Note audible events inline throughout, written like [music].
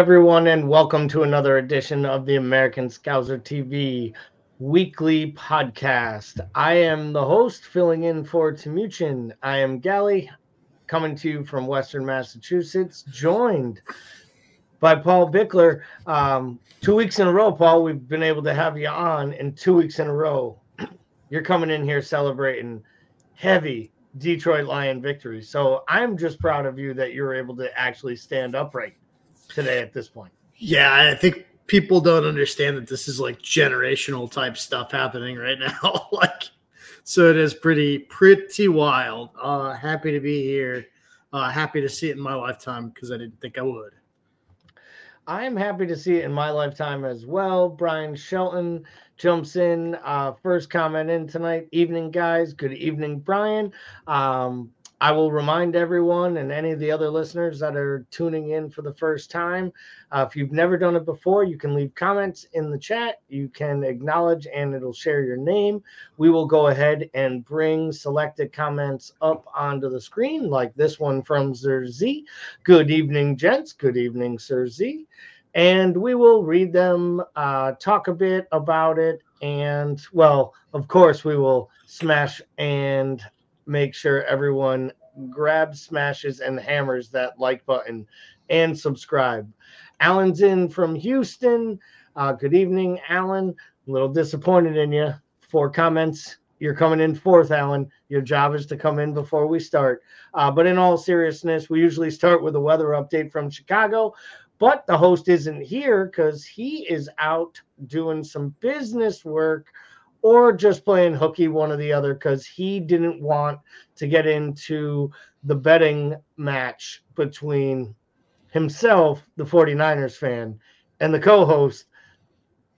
Everyone, and welcome to another edition of the American Scouser TV weekly podcast. I am the host, filling in for Timucin. I am Gally, coming to you from Western Massachusetts, joined by Paul Bickler. Um, two weeks in a row, Paul, we've been able to have you on, and two weeks in a row, [clears throat] you're coming in here celebrating heavy Detroit Lion victory. So I'm just proud of you that you're able to actually stand upright today at this point. Yeah, I think people don't understand that this is like generational type stuff happening right now. [laughs] like, so it is pretty pretty wild. Uh, happy to be here. Uh, happy to see it in my lifetime because I didn't think I would. I'm happy to see it in my lifetime as well. Brian Shelton jumps in. Uh, first comment in tonight. Evening, guys. Good evening, Brian. Um, I will remind everyone and any of the other listeners that are tuning in for the first time uh, if you've never done it before, you can leave comments in the chat. You can acknowledge and it'll share your name. We will go ahead and bring selected comments up onto the screen, like this one from Sir Z. Good evening, gents. Good evening, Sir Z. And we will read them, uh, talk a bit about it, and well, of course, we will smash and make sure everyone grabs, smashes, and hammers that like button and subscribe. Alan's in from Houston. Uh, good evening, Alan. A little disappointed in you. Four comments. You're coming in fourth, Alan. Your job is to come in before we start. Uh, but in all seriousness, we usually start with a weather update from Chicago. But the host isn't here because he is out doing some business work or just playing hooky, one or the other, because he didn't want to get into the betting match between himself, the 49ers fan, and the co host,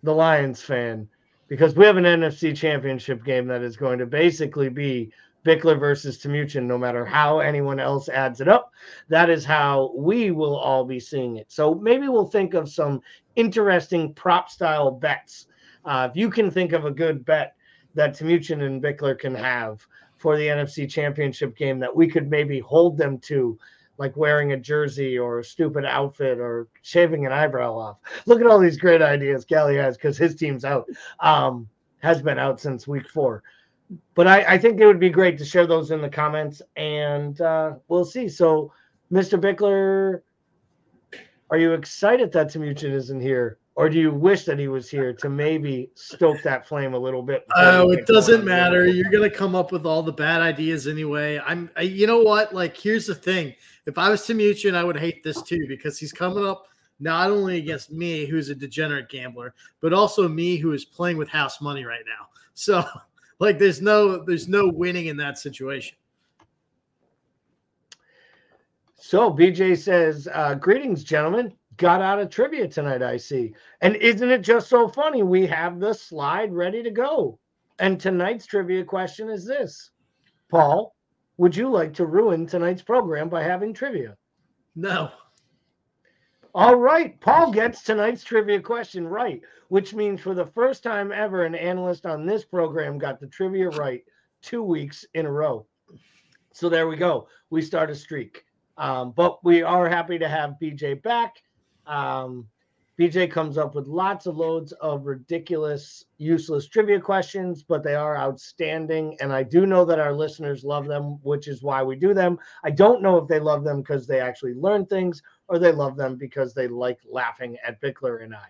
the Lions fan, because we have an NFC championship game that is going to basically be Bickler versus Timucin, no matter how anyone else adds it up. That is how we will all be seeing it. So maybe we'll think of some interesting prop style bets uh, if you can think of a good bet that Timucin and Bickler can have for the NFC Championship game that we could maybe hold them to, like wearing a jersey or a stupid outfit or shaving an eyebrow off. Look at all these great ideas Gally has because his team's out, um, has been out since week four. But I, I, think it would be great to share those in the comments and uh, we'll see. So, Mr. Bickler, are you excited that Timucin isn't here? Or do you wish that he was here to maybe stoke that flame a little bit? Oh, it doesn't matter. You're gonna come up with all the bad ideas anyway. I'm, I, you know what? Like, here's the thing: if I was Timucin, I would hate this too because he's coming up not only against me, who's a degenerate gambler, but also me, who is playing with house money right now. [laughs] So, like, there's no, there's no winning in that situation. So BJ says, uh, "Greetings, gentlemen got out of trivia tonight, I see. And isn't it just so funny? We have the slide ready to go. And tonight's trivia question is this Paul, would you like to ruin tonight's program by having trivia? No. All right. Paul gets tonight's trivia question right, which means for the first time ever, an analyst on this program got the trivia right two weeks in a row. So there we go. We start a streak. Um, but we are happy to have BJ back. Um, BJ comes up with lots of loads of ridiculous, useless trivia questions, but they are outstanding. And I do know that our listeners love them, which is why we do them. I don't know if they love them because they actually learn things or they love them because they like laughing at Bickler and I.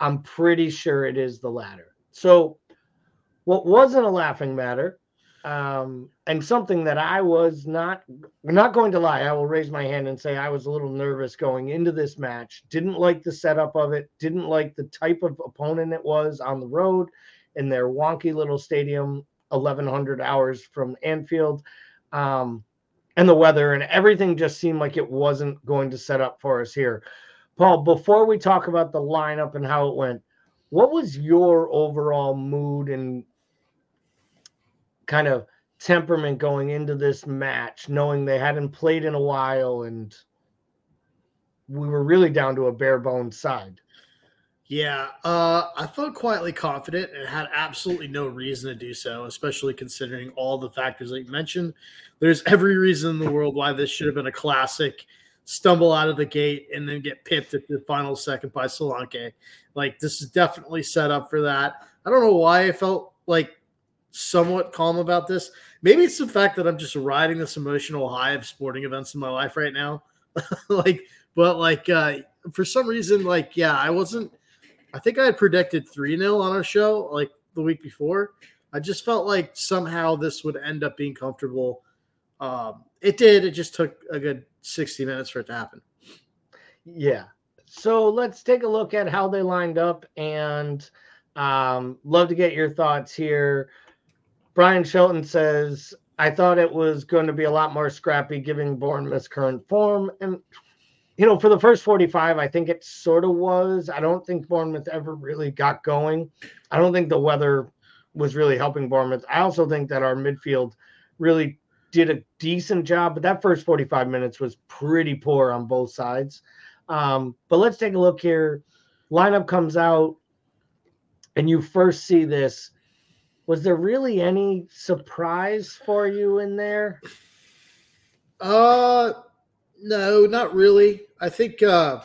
I'm pretty sure it is the latter. So, what wasn't a laughing matter um, and something that I was not not going to lie. I will raise my hand and say I was a little nervous going into this match. Didn't like the setup of it. Didn't like the type of opponent it was on the road in their wonky little stadium, 1100 hours from Anfield, um, and the weather and everything just seemed like it wasn't going to set up for us here. Paul, before we talk about the lineup and how it went, what was your overall mood and kind of temperament going into this match, knowing they hadn't played in a while and we were really down to a bare bones side. Yeah, uh, I felt quietly confident and had absolutely no reason to do so, especially considering all the factors that you mentioned. There's every reason in the world why this should have been a classic stumble out of the gate and then get pipped at the final second by Solanke. Like this is definitely set up for that. I don't know why I felt like somewhat calm about this. Maybe it's the fact that I'm just riding this emotional high of sporting events in my life right now. [laughs] like, but like uh for some reason, like, yeah, I wasn't I think I had predicted 3 0 on our show like the week before. I just felt like somehow this would end up being comfortable. Um, it did. It just took a good 60 minutes for it to happen. Yeah. So let's take a look at how they lined up and um, love to get your thoughts here. Brian Shelton says, I thought it was going to be a lot more scrappy given Bournemouth's current form. And, you know, for the first 45, I think it sort of was. I don't think Bournemouth ever really got going. I don't think the weather was really helping Bournemouth. I also think that our midfield really did a decent job, but that first 45 minutes was pretty poor on both sides. Um, but let's take a look here. Lineup comes out, and you first see this. Was there really any surprise for you in there? Uh, no, not really. I think. uh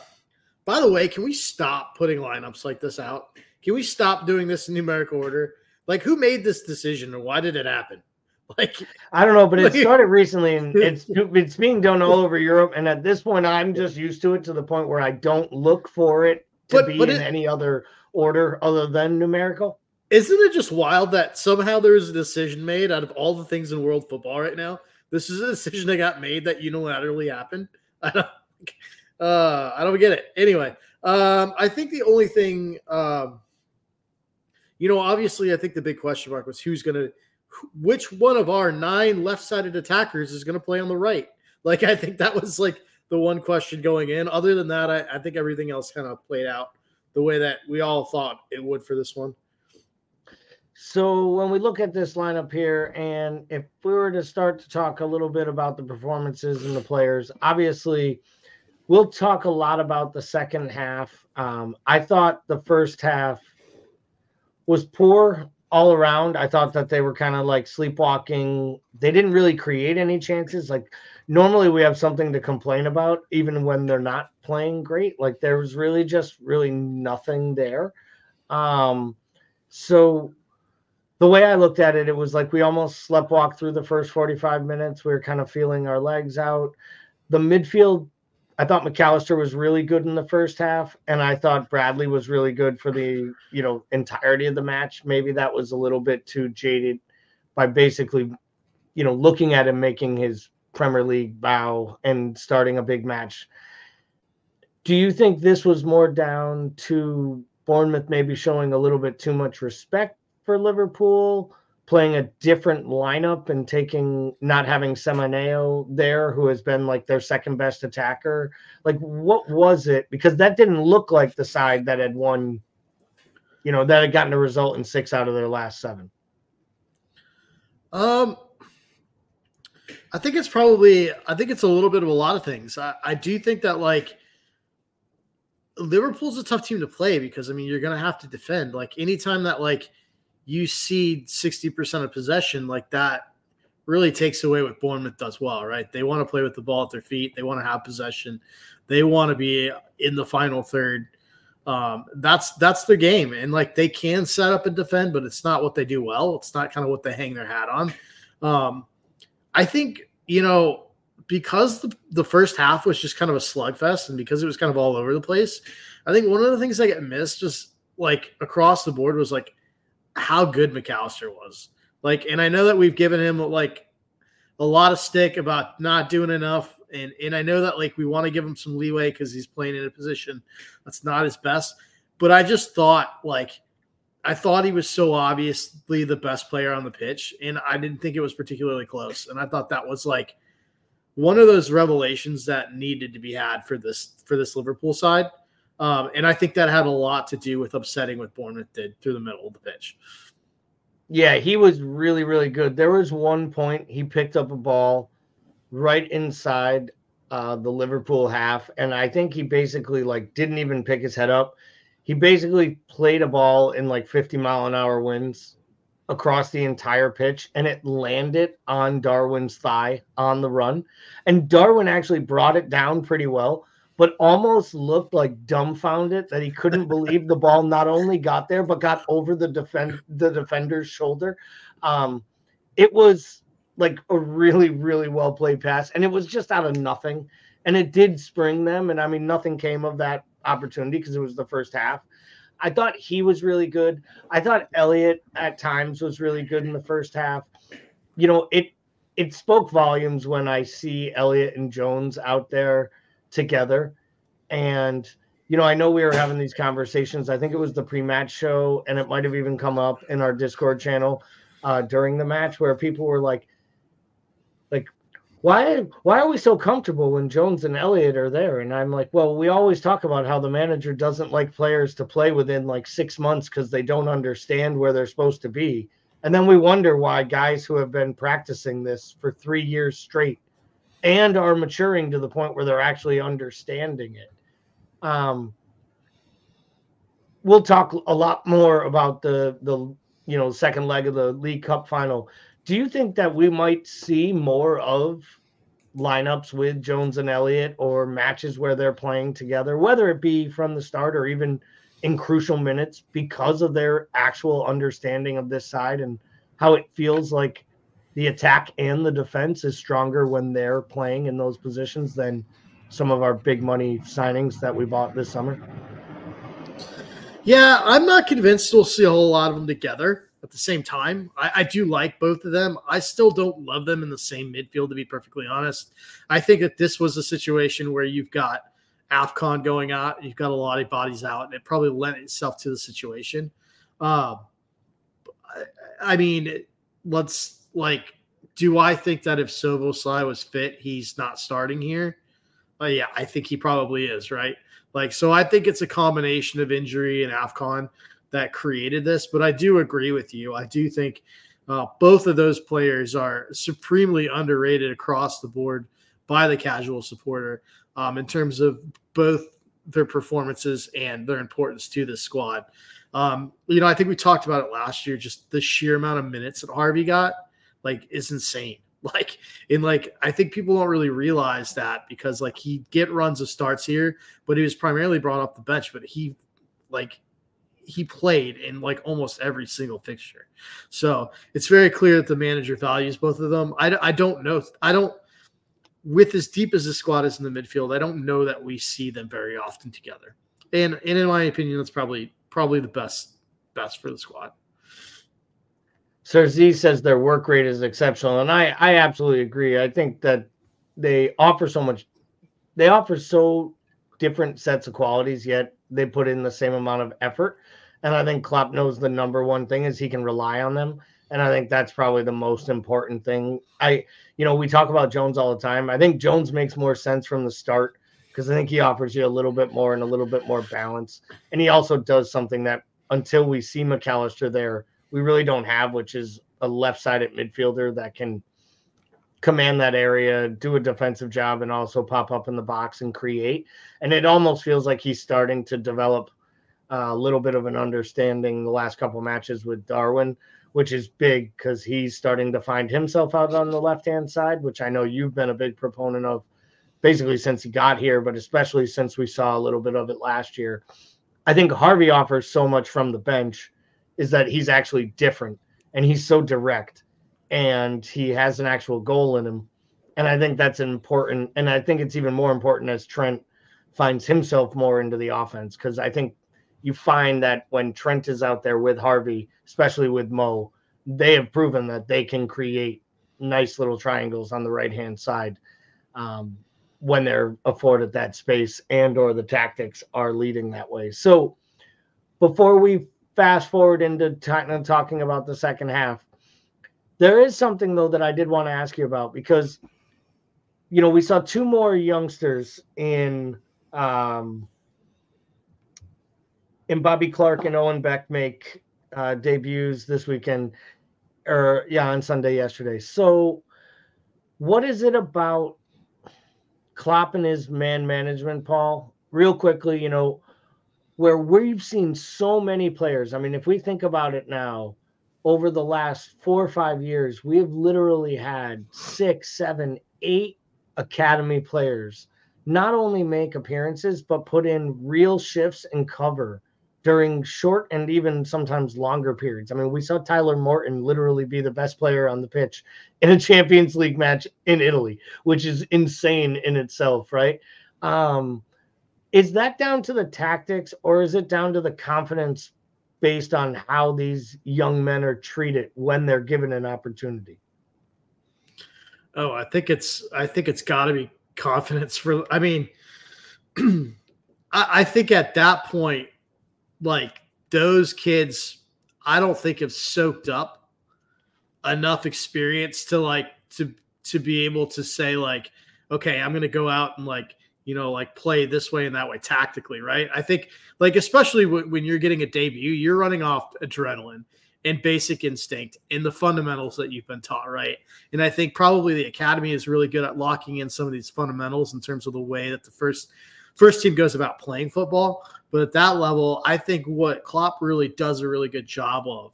By the way, can we stop putting lineups like this out? Can we stop doing this in numerical order? Like, who made this decision, or why did it happen? [laughs] Like I don't know, but it started recently and [laughs] it's it's being done all over Europe. And at this point, I'm just used to it to the point where I don't look for it to but, be but in it, any other order other than numerical. Isn't it just wild that somehow there is a decision made out of all the things in world football right now? This is a decision that got made that unilaterally happened. [laughs] I don't, uh, I don't get it. Anyway, um, I think the only thing, um, you know, obviously, I think the big question mark was who's going to which one of our nine left-sided attackers is going to play on the right? Like, I think that was like the one question going in. Other than that, I, I think everything else kind of played out the way that we all thought it would for this one. So when we look at this lineup here, and if we were to start to talk a little bit about the performances and the players, obviously we'll talk a lot about the second half. Um, I thought the first half was poor all around, I thought that they were kind of like sleepwalking. They didn't really create any chances. Like normally we have something to complain about, even when they're not playing great. Like there was really just really nothing there. Um, so the way I looked at it, it was like we almost slept. sleptwalked through the first 45 minutes. We were kind of feeling our legs out. The midfield I thought McAllister was really good in the first half, and I thought Bradley was really good for the you know entirety of the match. Maybe that was a little bit too jaded by basically, you know, looking at him making his Premier League bow and starting a big match. Do you think this was more down to Bournemouth maybe showing a little bit too much respect for Liverpool? playing a different lineup and taking not having Semenyo there, who has been like their second best attacker. Like, what was it? Because that didn't look like the side that had won, you know, that had gotten a result in six out of their last seven. Um, I think it's probably, I think it's a little bit of a lot of things. I, I do think that like Liverpool's a tough team to play because I mean you're gonna have to defend. Like anytime that like you see 60% of possession like that really takes away what Bournemouth does well, right? They want to play with the ball at their feet. They want to have possession. They want to be in the final third. Um, that's that's their game, and like they can set up and defend, but it's not what they do well. It's not kind of what they hang their hat on. Um, I think you know because the, the first half was just kind of a slugfest, and because it was kind of all over the place. I think one of the things that get missed just like across the board was like how good McAllister was. Like, and I know that we've given him like a lot of stick about not doing enough. And and I know that like we want to give him some leeway because he's playing in a position that's not his best. But I just thought like I thought he was so obviously the best player on the pitch, and I didn't think it was particularly close. And I thought that was like one of those revelations that needed to be had for this for this Liverpool side. Um, and I think that had a lot to do with upsetting what Bournemouth did through the middle of the pitch. Yeah, he was really, really good. There was one point he picked up a ball right inside uh, the Liverpool half, and I think he basically like didn't even pick his head up. He basically played a ball in like 50 mile an hour winds across the entire pitch and it landed on Darwin's thigh on the run. And Darwin actually brought it down pretty well, but almost looked like dumbfounded that he couldn't [laughs] believe the ball not only got there, but got over the defend the defender's shoulder. Um, it was like a really, really well played pass, and it was just out of nothing. And it did spring them. And I mean, nothing came of that opportunity because it was the first half. I thought he was really good. I thought Elliott at times was really good in the first half. You know, it it spoke volumes when I see Elliott and Jones out there together. And you know, I know we were having these conversations. I think it was the pre-match show, and it might have even come up in our Discord channel uh, during the match where people were like, like why why are we so comfortable when Jones and Elliott are there? And I'm like, well, we always talk about how the manager doesn't like players to play within like six months because they don't understand where they're supposed to be. And then we wonder why guys who have been practicing this for three years straight and are maturing to the point where they're actually understanding it. Um, we'll talk a lot more about the the you know second leg of the League Cup final do you think that we might see more of lineups with Jones and Elliott or matches where they're playing together, whether it be from the start or even in crucial minutes because of their actual understanding of this side and how it feels like the attack and the defense is stronger when they're playing in those positions than some of our big money signings that we bought this summer? Yeah, I'm not convinced we'll see a whole lot of them together at the same time, I, I, do like both of them. I still don't love them in the same midfield, to be perfectly honest. I think that this was a situation where you've got AFCON going out, you've got a lot of bodies out, and it probably lent itself to the situation. Uh, I mean, let's like, do I think that if Szoboszlai was fit, he's not starting here? Uh, yeah, I think he probably is, right? Like, so I think it's a combination of injury and AFCON that created this. But I do agree with you. I do think uh, both of those players are supremely underrated across the board by the casual supporter um, in terms of both their performances and their importance to the squad. Um, you know, I think we talked about it last year. Just the sheer amount of minutes that Harvey got, like, is insane. [laughs] Like, in like, I think people don't really realize that because like he get runs of starts here, but he was primarily brought off the bench. But he, like, he played in like almost every single fixture. So it's very clear that the manager values both of them. I, I don't know. I don't, with as deep as the squad is in the midfield, I don't know that we see them very often together. And, and in my opinion, that's probably probably the best best for the squad. Sir Z says their work rate is exceptional, and I I absolutely agree. I think that they offer so much. They offer so different sets of qualities, yet they put in the same amount of effort. And I think Klopp knows the number one thing is he can rely on them. And I think that's probably the most important thing. I, you know, we talk about Jones all the time. I think Jones makes more sense from the start because I think he offers you a little bit more and a little bit more balance. And he also does something that until we see McAllister there, we really don't have, which is a left sided midfielder that can command that area, do a defensive job, and also pop up in the box and create. And it almost feels like he's starting to develop uh, a little bit of an understanding the last couple matches with Darwin, which is big because he's starting to find himself out on the left hand side, which I know you've been a big proponent of basically since he got here, but especially since we saw a little bit of it last year. I think Harvey offers so much from the bench is that he's actually different and he's so direct and he has an actual goal in him. And I think that's important. And I think it's even more important as Trent finds himself more into the offense because I think you find that when Trent is out there with Harvey, especially with Mo, they have proven that they can create nice little triangles on the right hand side um, when they're afforded that space and or the tactics are leading that way. So before we fast forward into t- talking about the second half, there is something though that I did want to ask you about because you know we saw two more youngsters in um, in Bobby Clark and Owen Beck make uh, debuts this weekend, or yeah, on Sunday yesterday. So, what is it about Klopp and his man management, Paul? Real quickly, you know, where we've seen so many players. I mean, if we think about it now, over the last four or five years, we have literally had six, seven, eight academy players not only make appearances, but put in real shifts and cover during short and even sometimes longer periods. I mean, we saw Tyler Morton literally be the best player on the pitch in a Champions League match in Italy, which is insane in itself, right? Um, is that down to the tactics or is it down to the confidence based on how these young men are treated when they're given an opportunity? Oh, I think it's I think it's got to be confidence for. I mean, [clears throat] I, I think at that point, like those kids, I don't think have soaked up enough experience to like to to be able to say like, okay, I'm going to go out and like you know, like play this way and that way tactically, right? I think, like, especially when you're getting a debut, you're running off adrenaline and basic instinct and the fundamentals that you've been taught, right? And I think probably the academy is really good at locking in some of these fundamentals in terms of the way that the first first team goes about playing football. But at that level, I think what Klopp really does a really good job of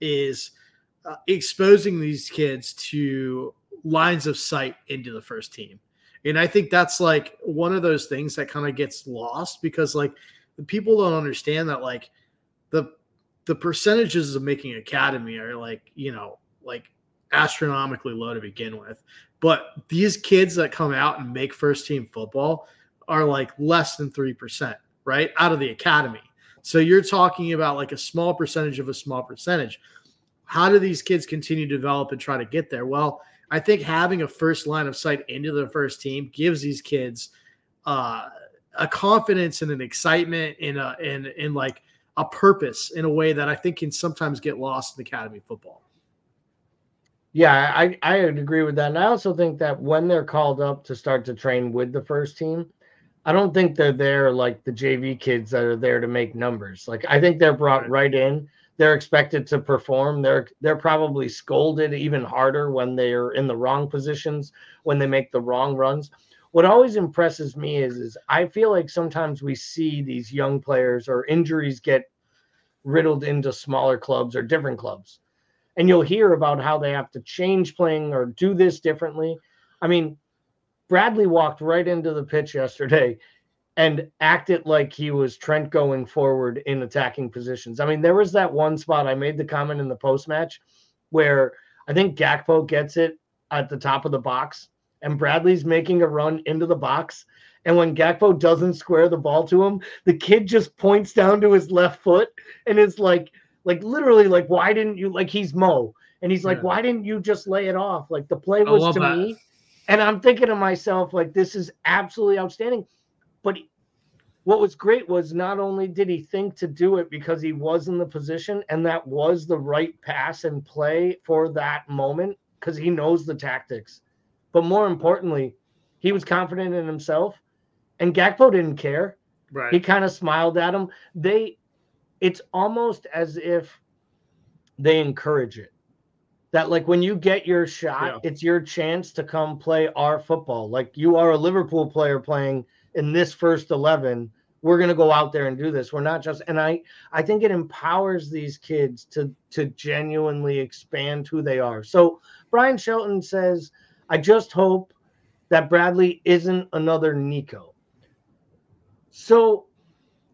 is uh, exposing these kids to lines of sight into the first team and I think that's like one of those things that kind of gets lost because like the people don't understand that like the the percentages of making academy are like, you know, like astronomically low to begin with. But these kids that come out and make first team football are like less than 3%, right? Out of the academy. So you're talking about like a small percentage of a small percentage. How do these kids continue to develop and try to get there? Well, I think having a first line of sight into the first team gives these kids uh, a confidence and an excitement and a in in like a purpose in a way that I think can sometimes get lost in academy football. Yeah, I I would agree with that, and I also think that when they're called up to start to train with the first team, I don't think they're there like the JV kids that are there to make numbers. Like I think they're brought right in they're expected to perform. They're they're probably scolded even harder when they're in the wrong positions, when they make the wrong runs. What always impresses me is is I feel like sometimes we see these young players or injuries get riddled into smaller clubs or different clubs. And you'll hear about how they have to change playing or do this differently. I mean, Bradley walked right into the pitch yesterday and acted like he was Trent going forward in attacking positions. I mean, there was that one spot I made the comment in the post match where I think Gakpo gets it at the top of the box and Bradley's making a run into the box. And when Gakpo doesn't square the ball to him, the kid just points down to his left foot and is like, like literally, like, why didn't you like he's Mo? And he's like, yeah. why didn't you just lay it off? Like the play was to that. me. And I'm thinking to myself, like, this is absolutely outstanding. But what was great was not only did he think to do it because he was in the position and that was the right pass and play for that moment because he knows the tactics, but more importantly, he was confident in himself and Gakpo didn't care. Right. He kind of smiled at him. They, it's almost as if they encourage it. That like when you get your shot, yeah. it's your chance to come play our football. Like you are a Liverpool player playing in this first 11 we're going to go out there and do this. We're not just and i i think it empowers these kids to to genuinely expand who they are. So brian shelton says i just hope that bradley isn't another nico. So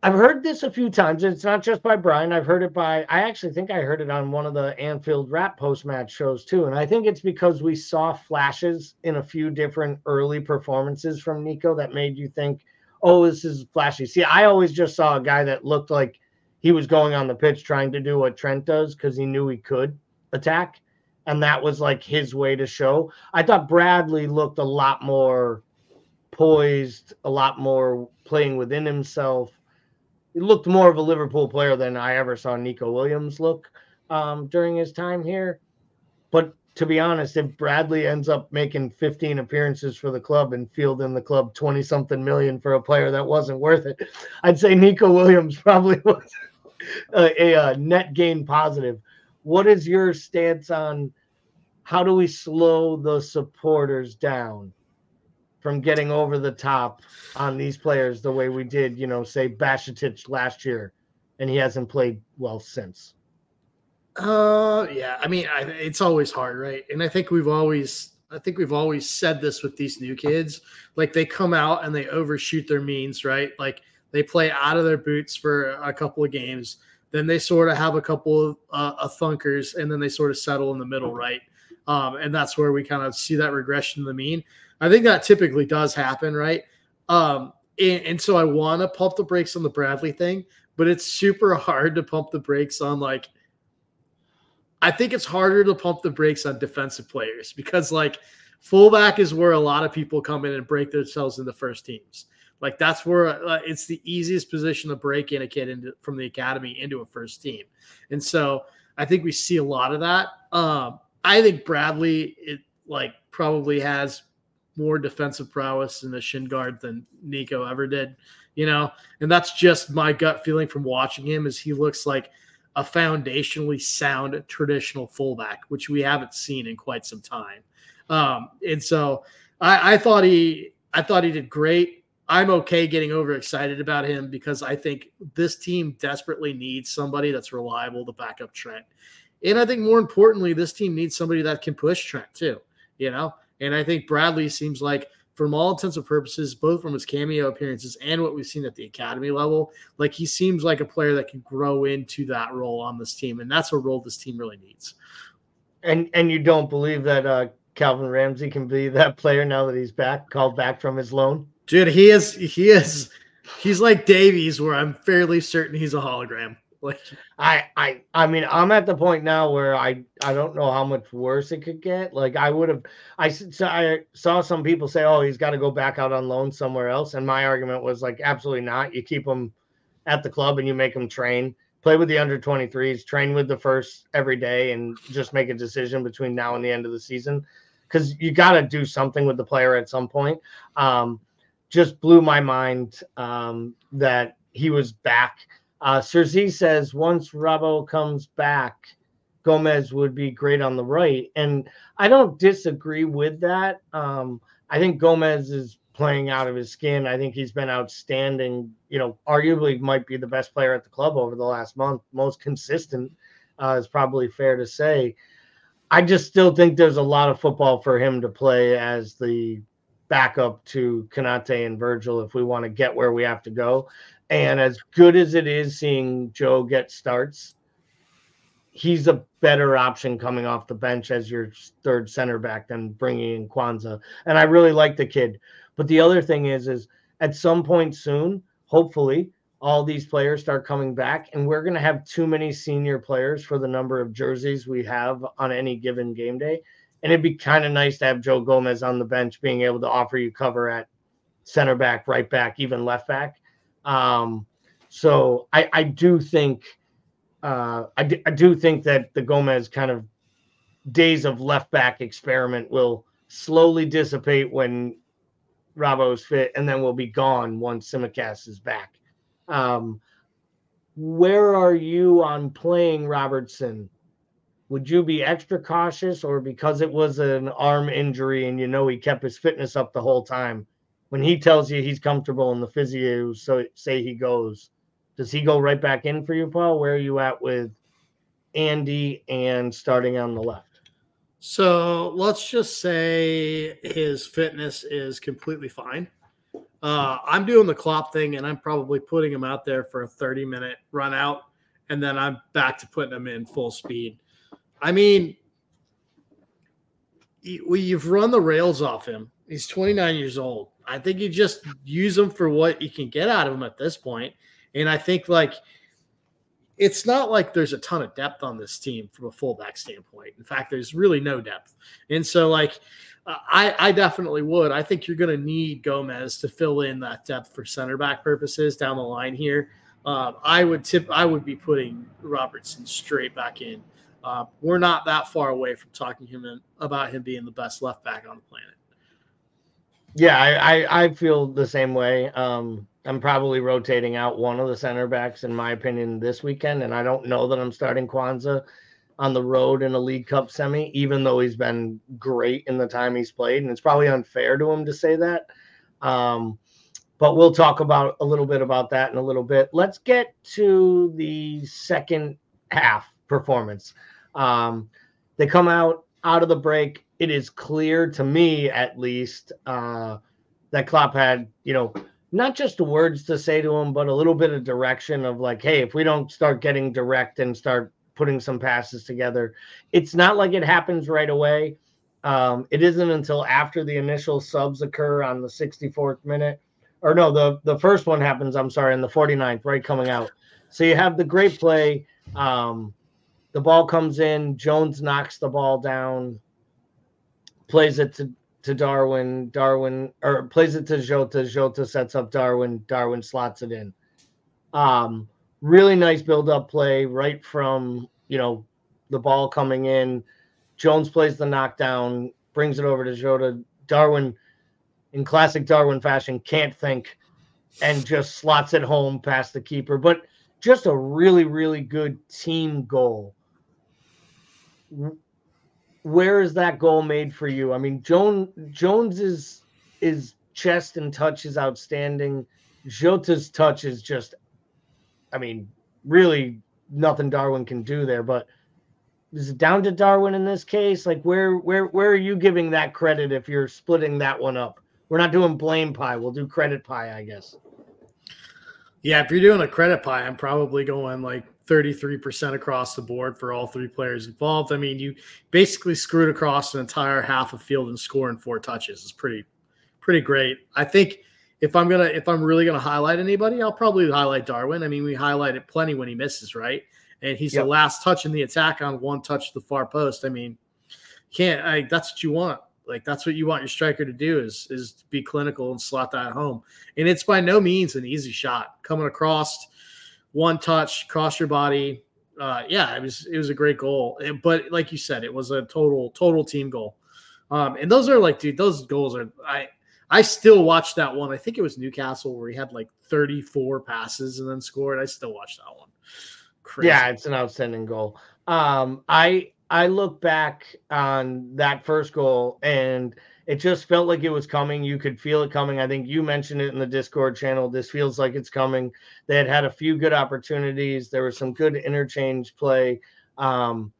i've heard this a few times it's not just by brian. I've heard it by i actually think i heard it on one of the Anfield Wrap post match shows too. And i think it's because we saw flashes in a few different early performances from nico that made you think oh, this is flashy. See, I always just saw a guy that looked like he was going on the pitch trying to do what Trent does because he knew he could attack. And that was like his way to show. I thought Bradley looked a lot more poised, a lot more playing within himself. He looked more of a Liverpool player than I ever saw Nico Williams look um, during his time here. But to be honest, if Bradley ends up making 15 appearances for the club and fielding the club 20 something million for a player that wasn't worth it, I'd say Nico Williams [laughs] probably was a, a, a net gain positive. What is your stance on how do we slow the supporters down from getting over the top on these players the way we did, you know, say Bajcetic last year, and he hasn't played well since? Uh, yeah. I mean, I, it's always hard, right? And I think we've always, I think we've always said this with these new kids. Like they come out and they overshoot their means, right? Like they play out of their boots for a couple of games, then they sort of have a couple of, uh, thunkers, and then they sort of settle in the middle, right? Um, and that's where we kind of see that regression to the mean. I think that typically does happen, right? Um, and, and so I want to pump the brakes on the Bradley thing, but it's super hard to pump the brakes on like I think it's harder to pump the brakes on defensive players because like fullback is where a lot of people come in and break themselves in the first teams. Like that's where uh, it's the easiest position to break in a kid into, from the academy into a first team. And so I think we see a lot of that. Um, I think Bradley it like probably has more defensive prowess in the shin guard than Nico ever did, you know, and that's just my gut feeling from watching him is he looks like a foundationally sound traditional fullback, which we haven't seen in quite some time. Um, and so I, I thought he I thought he did great. I'm okay getting overexcited about him because I think this team desperately needs somebody that's reliable to back up Trent. And I think more importantly, this team needs somebody that can push Trent too, you know? And I think Bradley seems like, from all intents and purposes, both from his cameo appearances and what we've seen at the academy level, like he seems like a player that can grow into that role on this team. And that's a role this team really needs. And and you don't believe that uh, Calvin Ramsey can be that player now that he's back, called back from his loan? Dude, he is he is he's like Davies, where I'm fairly certain he's a hologram. I I I mean I'm at the point now where I I don't know how much worse it could get. Like I would have I so I saw some people say oh he's got to go back out on loan somewhere else and my argument was like absolutely not. You keep him at the club and you make him train, play with the under 23s, train with the first every day and just make a decision between now and the end of the season cuz you got to do something with the player at some point. Um just blew my mind um that he was back uh, says once Rabo comes back, Gomez would be great on the right, and I don't disagree with that. Um, I think Gomez is playing out of his skin. I think he's been outstanding. You know, arguably might be the best player at the club over the last month, most consistent uh, is probably fair to say. I just still think there's a lot of football for him to play as the backup to Konate and Virgil if we want to get where we have to go. And as good as it is seeing Joe get starts, he's a better option coming off the bench as your third center back than bringing in Quansah. And I really like the kid. But the other thing is, is at some point soon, hopefully, all these players start coming back, and we're going to have too many senior players for the number of jerseys we have on any given game day. And it'd be kind of nice to have Joe Gomez on the bench being able to offer you cover at center back, right back, even left back. Um, so I, I do think uh, I, do, think that the Gomez kind of days of left back experiment will slowly dissipate when Rabo's fit, and then we'll be gone once Tsimikas is back. Um, where are you on playing Robertson? Would you be extra cautious, or because it was an arm injury and you know he kept his fitness up the whole time? When he tells you he's comfortable in the physio, so say he goes, does he go right back in for you, Paul? Where are you at with Andy and starting on the left? So let's just say his fitness is completely fine. Uh, I'm doing the Klopp thing, and I'm probably putting him out there for a 30 minute run out, and then I'm back to putting him in full speed. I mean, you've run the rails off him. He's 29 years old. I think you just use him for what you can get out of him at this point. And I think like it's not like there's a ton of depth on this team from a fullback standpoint. In fact, there's really no depth. And so like I, I definitely would. I think you're going to need Gomez to fill in that depth for center back purposes down the line here. Um, I would tip. I would be putting Robertson straight back in. Uh, we're not that far away from talking him in, about him being the best left back on the planet. Yeah, I, I, I feel the same way. Um, I'm probably rotating out one of the center backs, in my opinion, this weekend, and I don't know that I'm starting Quansah on the road in a League Cup semi, even though he's been great in the time he's played, and it's probably unfair to him to say that. Um, but we'll talk about a little bit about that in a little bit. Let's get to the second half performance. Um, they come out out of the break. It is clear to me, at least, uh, that Klopp had, you know, not just words to say to him, but a little bit of direction of like, hey, if we don't start getting direct and start putting some passes together, it's not like it happens right away. Um, it isn't until after the initial subs occur on the 64th minute, or no, the the first one happens. I'm sorry, in the 49th, right coming out. So you have the great play. Um, the ball comes in. Jones knocks the ball down, plays it to, to Darwin. Darwin or plays it to Jota. Jota sets up Darwin. Darwin slots it in. Um, really nice build up play right from you know the ball coming in. Jones plays the knockdown, brings it over to Jota. Darwin, in classic Darwin fashion, can't think and just slots it home past the keeper. But just a really, really good team goal. Where is that goal made for you? I mean, Jones Jones is is chest and touch is outstanding. Jota's touch is just, I mean, really nothing Darwin can do there. But is it down to Darwin in this case? Like, where where where are you giving that credit if you're splitting that one up? We're not doing blame pie. We'll do credit pie, I guess. Yeah, if you're doing a credit pie, I'm probably going like 33% across the board for all three players involved. I mean, you basically screwed across an entire half of field and scoring four touches. It's pretty, pretty great. I think if I'm gonna, if I'm really gonna highlight anybody, I'll probably highlight Darwin. I mean, we highlighted plenty when he misses, right? And he's yep. the last touch in the attack on one touch to the far post. I mean, can't. I, that's what you want. Like that's what you want your striker to do is is be clinical and slot that home. And it's by no means an easy shot coming across one touch, cross your body. Uh, yeah, it was it was a great goal. But like you said, it was a total total team goal. Um, and those are like, dude, those goals are I I still watch that one. I think it was Newcastle where he had like 34 passes and then scored. I still watch that one. Crazy. Yeah, it's an outstanding goal. Um, I I look back on that first goal and it just felt like it was coming. You could feel it coming. I think you mentioned it in the Discord channel. This feels like it's coming. They had had a few good opportunities. There was some good interchange play. Um,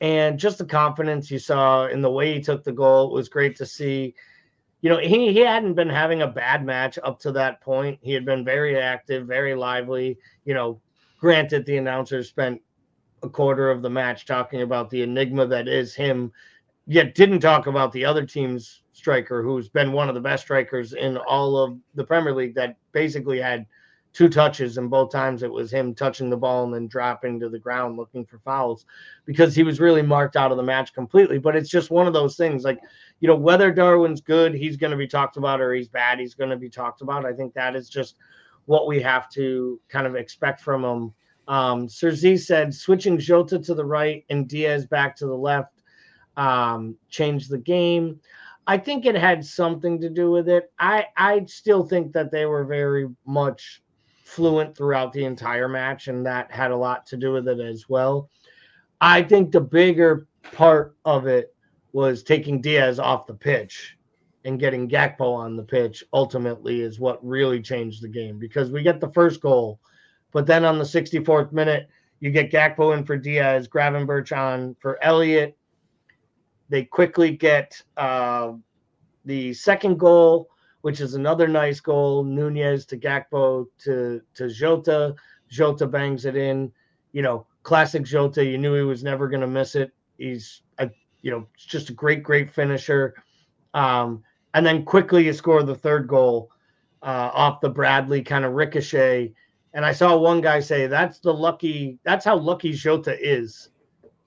and just the confidence you saw in the way he took the goal was great to see. You know, he, he hadn't been having a bad match up to that point. He had been very active, very lively. You know, granted, the announcers spent a quarter of the match talking about the enigma that is him, yet didn't talk about the other team's striker, who's been one of the best strikers in all of the Premier League, that basically had two touches, and both times it was him touching the ball and then dropping to the ground looking for fouls because he was really marked out of the match completely. But it's just one of those things like, you know, whether Darwin's good, he's going to be talked about, or he's bad, he's going to be talked about. I think that is just what we have to kind of expect from him um, Sir Z said switching Jota to the right and Diaz back to the left um, changed the game. I think it had something to do with it. I I still think that they were very much fluent throughout the entire match, and that had a lot to do with it as well. I think the bigger part of it was taking Diaz off the pitch and getting Gakpo on the pitch ultimately is what really changed the game because we get the first goal but then on the 64th minute, you get Gakpo in for Diaz, Gravenberch on for Elliott. They quickly get uh, the second goal, which is another nice goal. Nunez to Gakpo to to Jota. Jota bangs it in. You know, classic Jota. You knew he was never going to miss it. He's a you know just a great great finisher. Um, and then quickly you score the third goal uh, off the Bradley kind of ricochet and I saw one guy say that's the lucky, that's how lucky Jota is.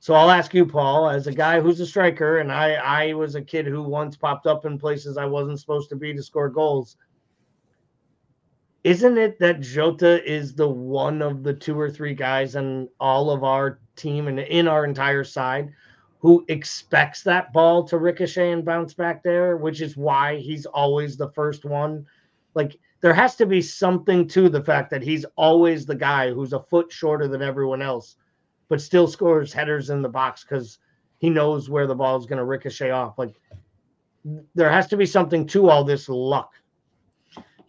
So I'll ask you, Paul, as a guy who's a striker, and I, I was a kid who once popped up in places I wasn't supposed to be to score goals. Isn't it that Jota is the one of the two or three guys in all of our team and in our entire side who expects that ball to ricochet and bounce back there, which is why he's always the first one? Like there has to be something to the fact that he's always the guy who's a foot shorter than everyone else, but still scores headers in the box because he knows where the ball is going to ricochet off. Like there has to be something to all this luck.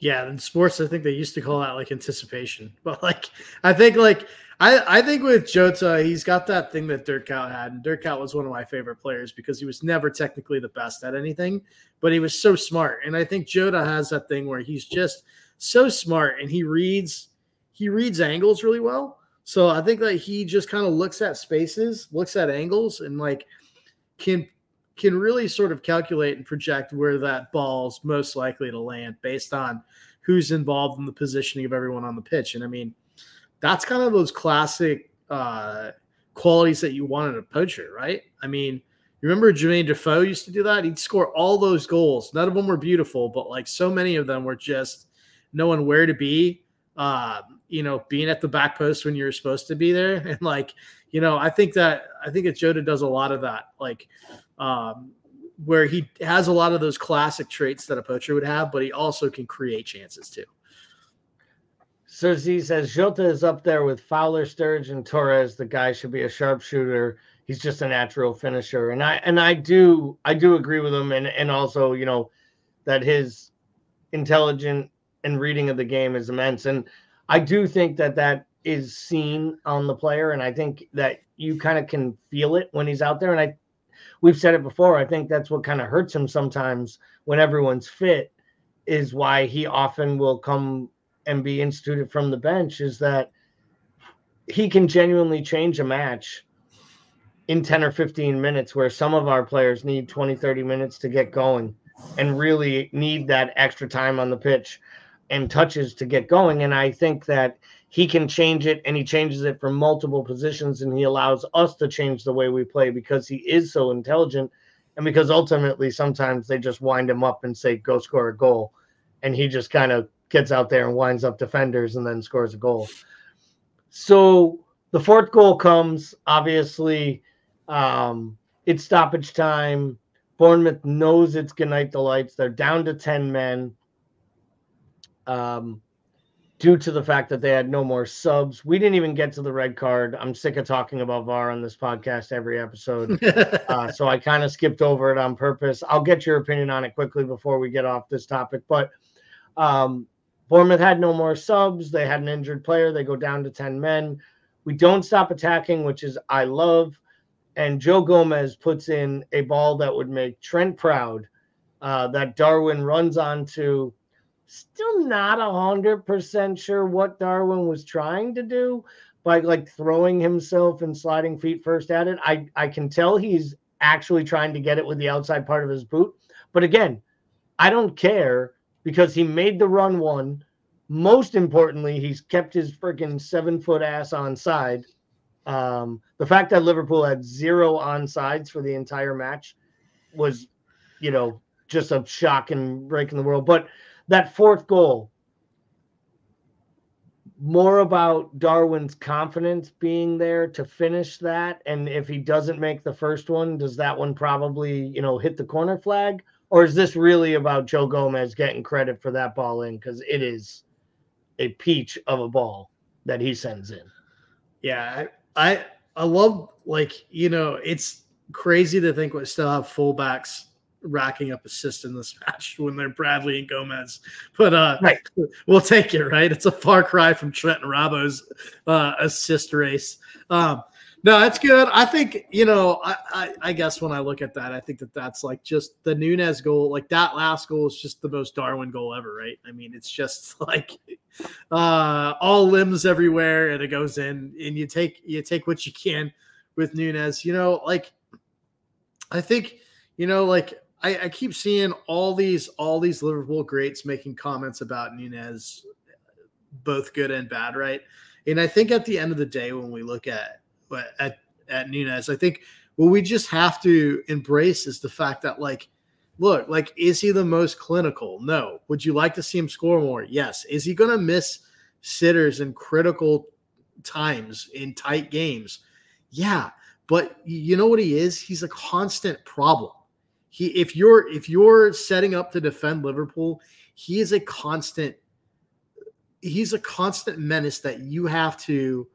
Yeah, in sports, I think they used to call that like anticipation. [laughs] But like, I think like I I think with Jota, he's got that thing that Dirk had, and Dirk was one of my favorite players because he was never technically the best at anything, but he was so smart. And I think Jota has that thing where he's just so smart and he reads he reads angles really well. So I think that he just kind of looks at spaces, looks at angles, and like can can really sort of calculate and project where that ball's most likely to land based on who's involved in the positioning of everyone on the pitch. And I mean, that's kind of those classic uh, qualities that you want in a poacher, right? I mean, you remember Jermaine Defoe used to do that? He'd score all those goals. None of them were beautiful, but like so many of them were just knowing where to be. Uh, you know, being at the back post when you're supposed to be there, [laughs] and like, you know, I think that I think that Jota does a lot of that. Like, um, where he has a lot of those classic traits that a poacher would have, but he also can create chances too. So Cersei says Jota is up there with Fowler, Sturridge, and Torres. The guy should be a sharpshooter. He's just a natural finisher, and I and I do I do agree with him, and and also you know that his intelligent and reading of the game is immense, and I do think that that is seen on the player, and I think that you kind of can feel it when he's out there, and I we've said it before. I think that's what kind of hurts him sometimes when everyone's fit, is why he often will come and be instituted from the bench. Is that he can genuinely change a match in 10 or 15 minutes, where some of our players need 20, 30 minutes to get going and really need that extra time on the pitch and touches to get going. And I think that he can change it and he changes it from multiple positions and he allows us to change the way we play because he is so intelligent and because ultimately sometimes they just wind him up and say go score a goal and he just kind of gets out there and winds up defenders and then scores a goal. So the fourth goal comes obviously um, it's stoppage time. Bournemouth knows it's good night the lights. They're down to 10 men um, due to the fact that they had no more subs. We didn't even get to the red card. I'm sick of talking about VAR on this podcast every episode. [laughs] uh, so I kind of skipped over it on purpose. I'll get your opinion on it quickly before we get off this topic. But um, Bournemouth had no more subs. They had an injured player. They go down to 10 men. We don't stop attacking, which is I love. And Joe Gomez puts in a ball that would make Trent proud uh, that Darwin runs onto still not a hundred percent sure what Darwin was trying to do by like throwing himself and sliding feet first at it. I I can tell he's actually trying to get it with the outside part of his boot. But again, I don't care because he made the run one. Most importantly, he's kept his freaking seven foot ass on side. Um, the fact that Liverpool had zero on sides for the entire match was, you know, just a shock and breaking the world. But that fourth goal more about Darwin's confidence being there to finish that. And if he doesn't make the first one does that one probably you know hit the corner flag? Or is this really about Joe Gomez getting credit for that ball in? Cuz it is a peach of a ball that he sends in. Yeah I I, I love like you know it's crazy to think we still have fullbacks racking up assists in this [laughs] match when they're Bradley and Gomez. But uh, right. we'll take it, right? It's a far cry from Trent and Robbo's uh, assist race. Um, no, that's good. I think, you know, I, I, I, guess when I look at that, I think that that's like just the Nunez goal. Like that last goal is just the most Darwin goal ever, right? I mean, it's just [laughs] like uh, all limbs everywhere and it goes in and you take, you take what you can with Nunez, you know, like I think, you know, like I, I, keep seeing all these all these Liverpool greats making comments about Nunez, both good and bad, right? And I think at the end of the day, when we look at at at Nunez, I think what we just have to embrace is the fact that like, look, like, is he the most clinical? No. Would you like to see him score more? Yes. Is he going to miss sitters in critical times in tight games? Yeah. But you know what he is? He's a constant problem he if you're if you're setting up to defend Liverpool, he is a constant he's a constant menace that you have to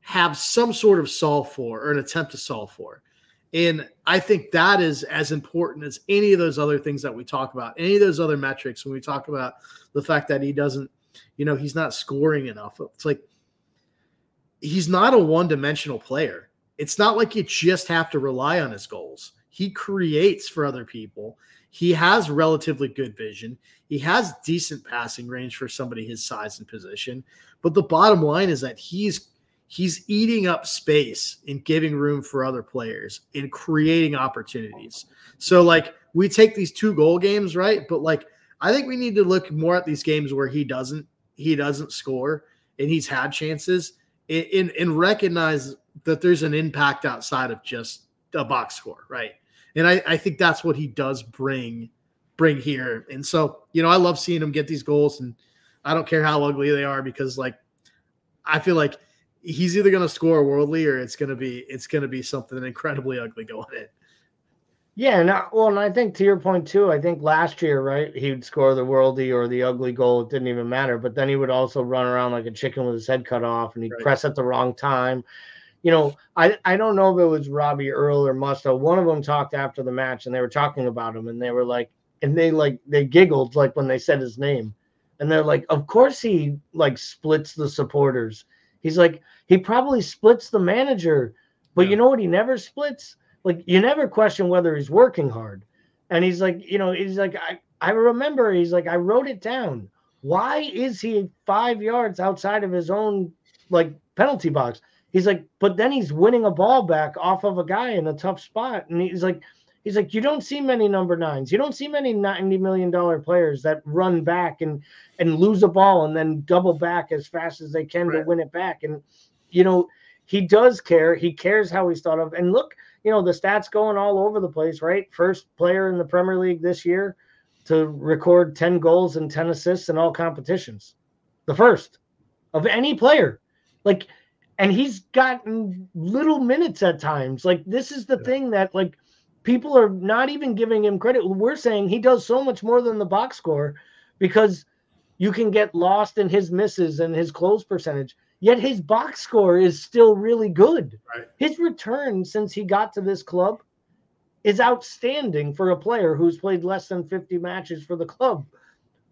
have some sort of solve for or an attempt to solve for. And I think that is as important as any of those other things that we talk about, any of those other metrics when we talk about the fact that he doesn't, you know, he's not scoring enough. It's like he's not a one dimensional player. It's not like you just have to rely on his goals. He creates for other people. He has relatively good vision. He has decent passing range for somebody his size and position. But the bottom line is that he's he's eating up space and giving room for other players and creating opportunities. So like we take these two goal games, right? But like I think we need to look more at these games where he doesn't he doesn't score and he's had chances and, and recognize that there's an impact outside of just a box score, right? And I, I think that's what he does bring bring here. And so, you know, I love seeing him get these goals and I don't care how ugly they are because like I feel like he's either going to score worldly or it's going to be it's going to be something incredibly ugly going in. Yeah, and I, well, and I think to your point too. I think last year, right, he'd score the worldy or the ugly goal. It didn't even matter. But then he would also run around like a chicken with his head cut off, and he'd right. press at the wrong time. You know, I I don't know if it was Robbie Earle or Mustoe. One of them talked after the match, and they were talking about him, and they were like, and they like they giggled like when they said his name, and they're like, of course he like splits the supporters He's like, he probably splits the manager, but yeah. you know what? He never splits. Like, you never question whether he's working hard. And he's like, you know, he's like, I, I remember, he's like, I wrote it down. Why is he five yards outside of his own like penalty box? He's like, but then he's winning a ball back off of a guy in a tough spot. And he's like, he's like, you don't see many number nines. You don't see many $90 million players that run back and and lose a ball and then double back as fast as they can right. to win it back. And you know, he does care. He cares how he's thought of. And look, you know, the stats going all over the place, right? First player in the Premier League this year to record 10 goals and 10 assists in all competitions. The first of any player. Like and he's gotten little minutes at times. Like this is the yeah. thing that like people are not even giving him credit. We're saying he does so much more than the box score because you can get lost in his misses and his close percentage. Yet his box score is still really good. Right. His return since he got to this club is outstanding for a player who's played less than 50 matches for the club.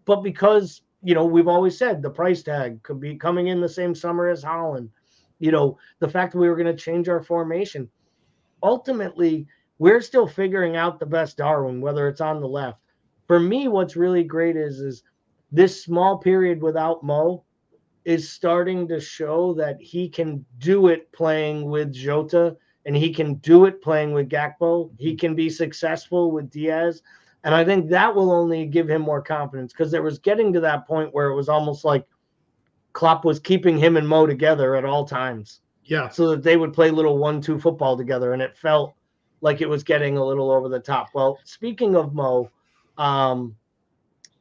But because, you know, we've always said the price tag could be coming in the same summer as Haaland, you know, the fact that we were going to change our formation. Ultimately, we're still figuring out the best Darwin, whether it's on the left. For me, what's really great is is this small period without Mo is starting to show that he can do it playing with Jota and he can do it playing with Gakpo. He mm-hmm. can be successful with Diaz. And I think that will only give him more confidence because there was getting to that point where it was almost like Klopp was keeping him and Mo together at all times. Yeah. So that they would play little one two football together. And it felt like it was getting a little over the top. Well, speaking of Mo, um,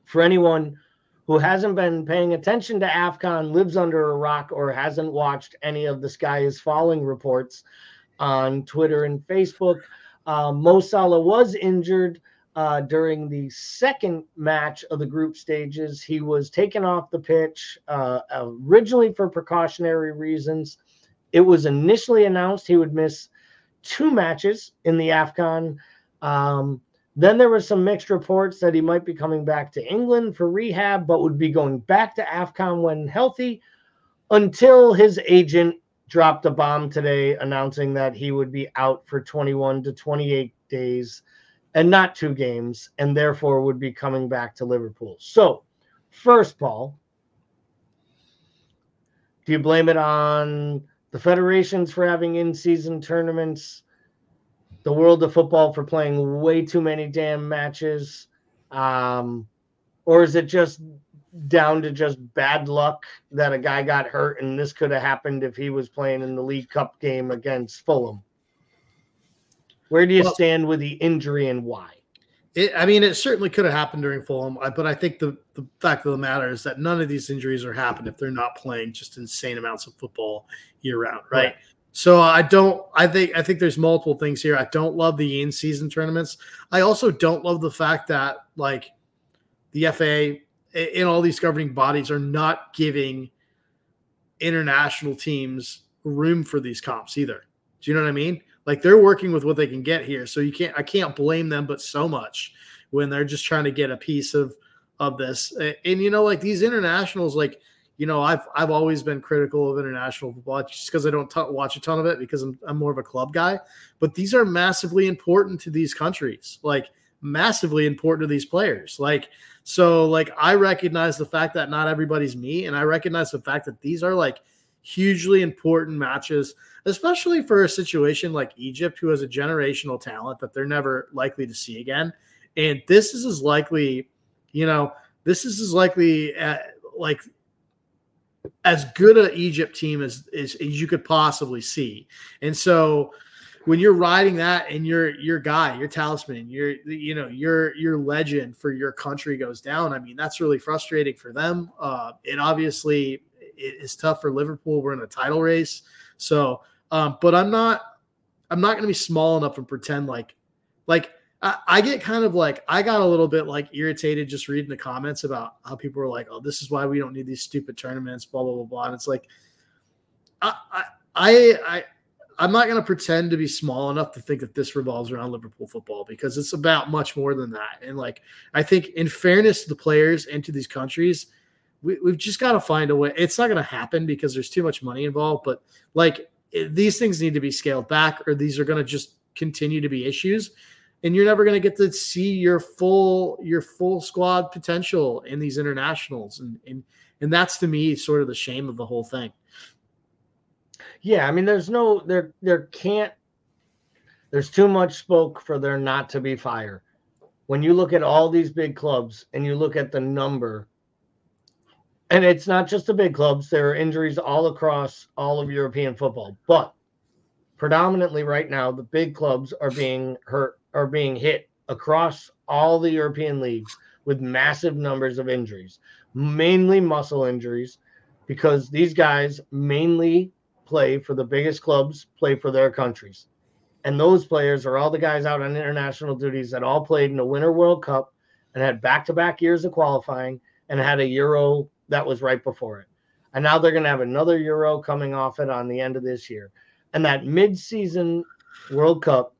for anyone who hasn't been paying attention to AFCON, lives under a rock, or hasn't watched any of the Sky is Falling reports on Twitter and Facebook, uh, Mo Salah was injured uh, during the second match of the group stages. He was taken off the pitch uh, originally for precautionary reasons. It was initially announced he would miss two matches in the AFCON. Um, then there were some mixed reports that he might be coming back to England for rehab, but would be going back to AFCON when healthy until his agent dropped a bomb today announcing that he would be out for 21 to 28 days and not two games, and therefore would be coming back to Liverpool. So, first, Paul, do you blame it on the federations for having in season tournaments, the world of football for playing way too many damn matches? Um, or is it just down to just bad luck that a guy got hurt and this could have happened if he was playing in the League Cup game against Fulham? Where do you well, stand with the injury and why? It, I mean, it certainly could have happened during Fulham, but I think the, the fact of the matter is that none of these injuries are happening if they're not playing just insane amounts of football year round, right? right? So I don't. I think I think there's multiple things here. I don't love the in season tournaments. I also don't love the fact that like the FA and all these governing bodies are not giving international teams room for these comps either. Do you know what I mean? Like they're working with what they can get here. So you can't I can't blame them but so much when they're just trying to get a piece of of this. And, and you know, like these internationals, like you know, I've I've always been critical of international football just because I don't t- watch a ton of it because I'm I'm more of a club guy. But these are massively important to these countries, like massively important to these players. Like so, like I recognize the fact that not everybody's me, and I recognize the fact that these are like hugely important matches, especially for a situation like Egypt, who has a generational talent that they're never likely to see again. And this is as likely, you know, this is as likely uh, like as good an Egypt team as, as, as you could possibly see. And so when you're riding that and your your guy, your talisman, your you know your your legend for your country goes down, I mean that's really frustrating for them. Uh, it obviously is tough for Liverpool. We're in a title race, so um, but I'm not I'm not going to be small enough and pretend like like I, get kind of like I got a little bit like irritated just reading the comments about how people were like, "Oh, this is why we don't need these stupid tournaments," blah blah blah blah. And it's like, I I I I'm not going to pretend to be small enough to think that this revolves around Liverpool football because it's about much more than that. And like I think, in fairness to the players and to these countries, we, we've just got to find a way. It's not going to happen because there's too much money involved. But like these things need to be scaled back, or these are going to just continue to be issues and you're never going to get to see your full your full squad potential in these internationals and and and that's to me sort of the shame of the whole thing yeah i mean there's no there there can't there's too much smoke for there not to be fire when you look at all these big clubs and you look at the number and it's not just the big clubs there are injuries all across all of european football but predominantly right now the big clubs are being hurt are being hit across all the European leagues with massive numbers of injuries, mainly muscle injuries, because these guys mainly play for the biggest clubs, play for their countries. And those players are all the guys out on international duties that all played in the Winter World Cup and had back to back years of qualifying and had a Euro that was right before it. And now they're going to have another Euro coming off it on the end of this year. And that mid season World Cup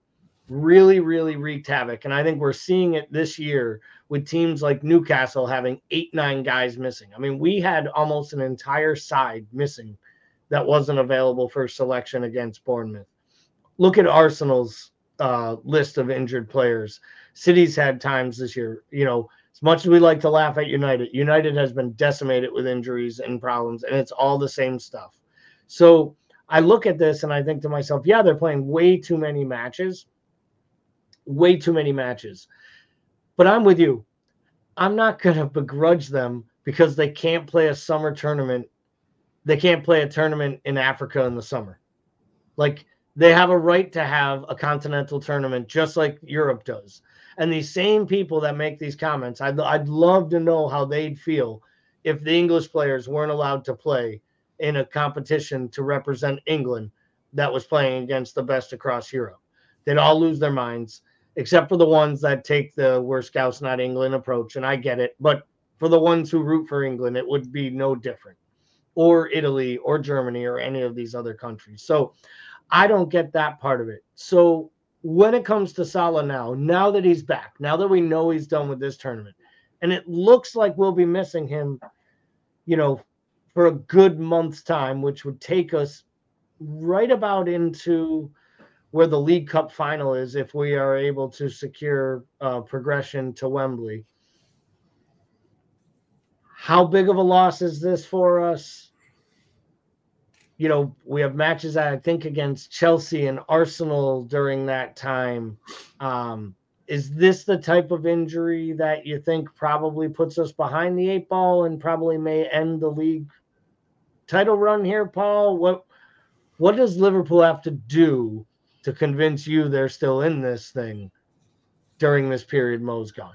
really, really wreaked havoc. And I think we're seeing it this year with teams like Newcastle having eight, nine guys missing. I mean, we had almost an entire side missing that wasn't available for selection against Bournemouth. Look at Arsenal's uh, list of injured players. City's had times this year, you know, as much as we like to laugh at United, United has been decimated with injuries and problems, and it's all the same stuff. So I look at this and I think to myself, yeah, they're playing way too many matches way too many matches. But I'm with you. I'm not going to begrudge them because they can't play a summer tournament. They can't play a tournament in Africa in the summer. Like they have a right to have a continental tournament just like Europe does. And these same people that make these comments, I'd, I'd love to know how they'd feel if the English players weren't allowed to play in a competition to represent England that was playing against the best across Europe. They'd all lose their minds except for the ones that take the "we're scouts, not England" approach, and I get it. But for the ones who root for England, it would be no different, or Italy, or Germany, or any of these other countries. So I don't get that part of it. So when it comes to Salah now, now that he's back, now that we know he's done with this tournament, and it looks like we'll be missing him, you know, for a good month's time, which would take us right about into where the League Cup final is if we are able to secure uh, progression to Wembley. How big of a loss is this for us? You know, we have matches, I think, against Chelsea and Arsenal during that time. Um, is this the type of injury that you think probably puts us behind the eight ball and probably may end the league title run here, Paul? What what does Liverpool have to do to convince you they're still in this thing during this period Mo's gone?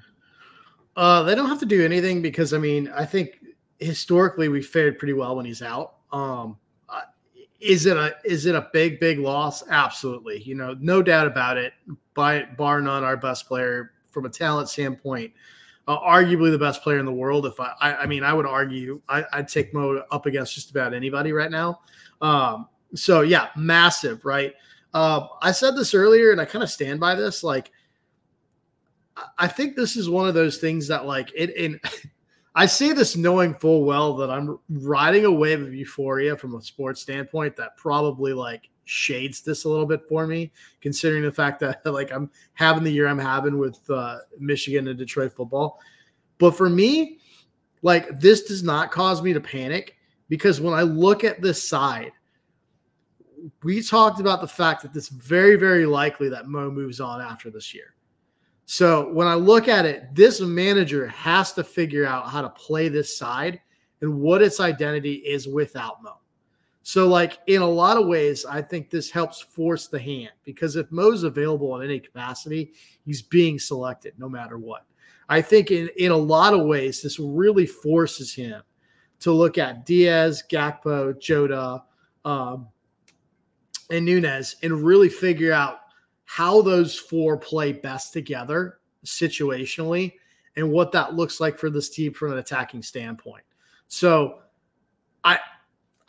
Uh, they don't have to do anything because I mean I think historically we fared pretty well when he's out. Um, is it a is it a big big loss? Absolutely, you know, no doubt about it. By bar none, our best player from a talent standpoint, uh, arguably the best player in the world. If I, I, I mean, I would argue I, would take Mo up against just about anybody right now. Um, so yeah, massive, right? Uh, I said this earlier, and I kind of stand by this. Like, I think this is one of those things that, like, it. In [laughs] I say this knowing full well that I'm riding a wave of euphoria from a sports standpoint that probably like shades this a little bit for me, considering the fact that [laughs] like I'm having the year I'm having with uh, Michigan and Detroit football. But for me, like this does not cause me to panic because when I look at this side, we talked about the fact that it's very, very likely that Mo moves on after this year. So when I look at it, this manager has to figure out how to play this side and what its identity is without Mo. So, like in a lot of ways, I think this helps force the hand because if Mo's available in any capacity, he's being selected no matter what. I think in, in a lot of ways, this really forces him to look at Diaz, Gakpo, Jota, um, and Nunez and really figure out how those four play best together situationally and what that looks like for this team from an attacking standpoint. So I